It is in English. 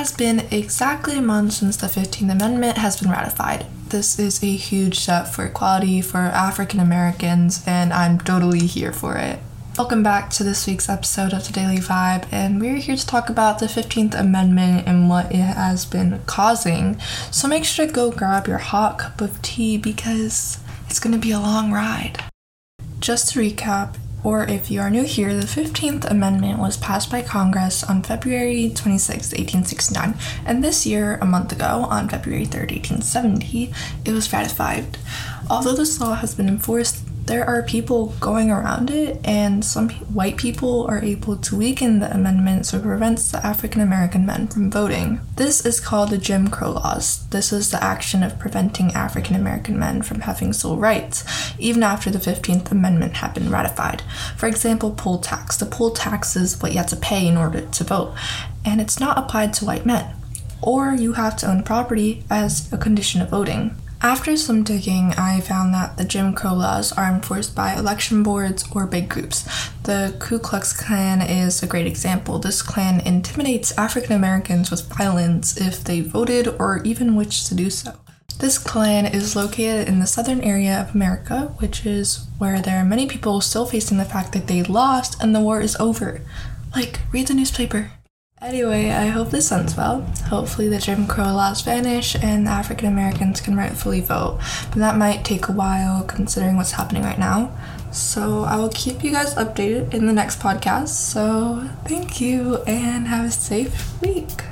has been exactly a month since the 15th Amendment has been ratified. This is a huge step for equality for African Americans, and I'm totally here for it. Welcome back to this week's episode of the Daily Vibe, and we're here to talk about the 15th Amendment and what it has been causing. So make sure to go grab your hot cup of tea because it's going to be a long ride. Just to recap, or if you are new here, the 15th Amendment was passed by Congress on February 26, 1869, and this year, a month ago, on February 3, 1870, it was ratified. Although this law has been enforced there are people going around it, and some white people are able to weaken the amendment so it prevents the African American men from voting. This is called the Jim Crow laws. This is the action of preventing African American men from having civil rights, even after the 15th Amendment had been ratified. For example, poll tax. The poll tax is what you have to pay in order to vote, and it's not applied to white men. Or you have to own property as a condition of voting. After some digging, I found that the Jim Crow laws are enforced by election boards or big groups. The Ku Klux Klan is a great example. This clan intimidates African Americans with violence if they voted or even wished to do so. This clan is located in the southern area of America, which is where there are many people still facing the fact that they lost and the war is over. Like, read the newspaper. Anyway, I hope this ends well. Hopefully, the Jim Crow laws vanish and African Americans can rightfully vote, but that might take a while considering what's happening right now. So, I will keep you guys updated in the next podcast. So, thank you and have a safe week.